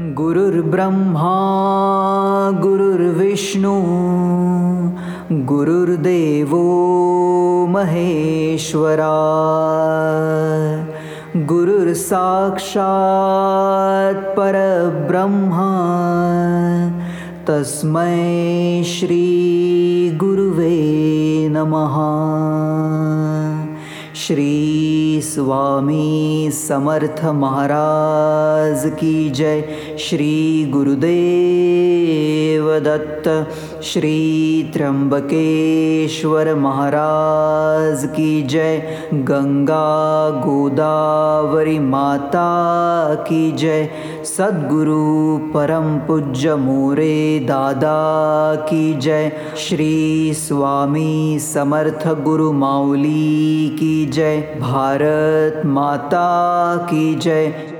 गुरुर्ब्रह्मा गुरुर्विष्णु गुरुर्देवो महेश्वरा गुरुर्साक्षात् परब्रह्मा तस्मै श्रीगुरुवे नमः श्री स्वामी समर्थ महाराज की जय। श्री गुरुदेव दत्त श्री त्र्यंबकेश्वर महाराज की जय, गंगा गोदावरी माता की जय, सद्गुरु परम पूज्य मोरे दादा की जय, श्री स्वामी समर्थ गुरु माउली की जय, भारत माता की जय।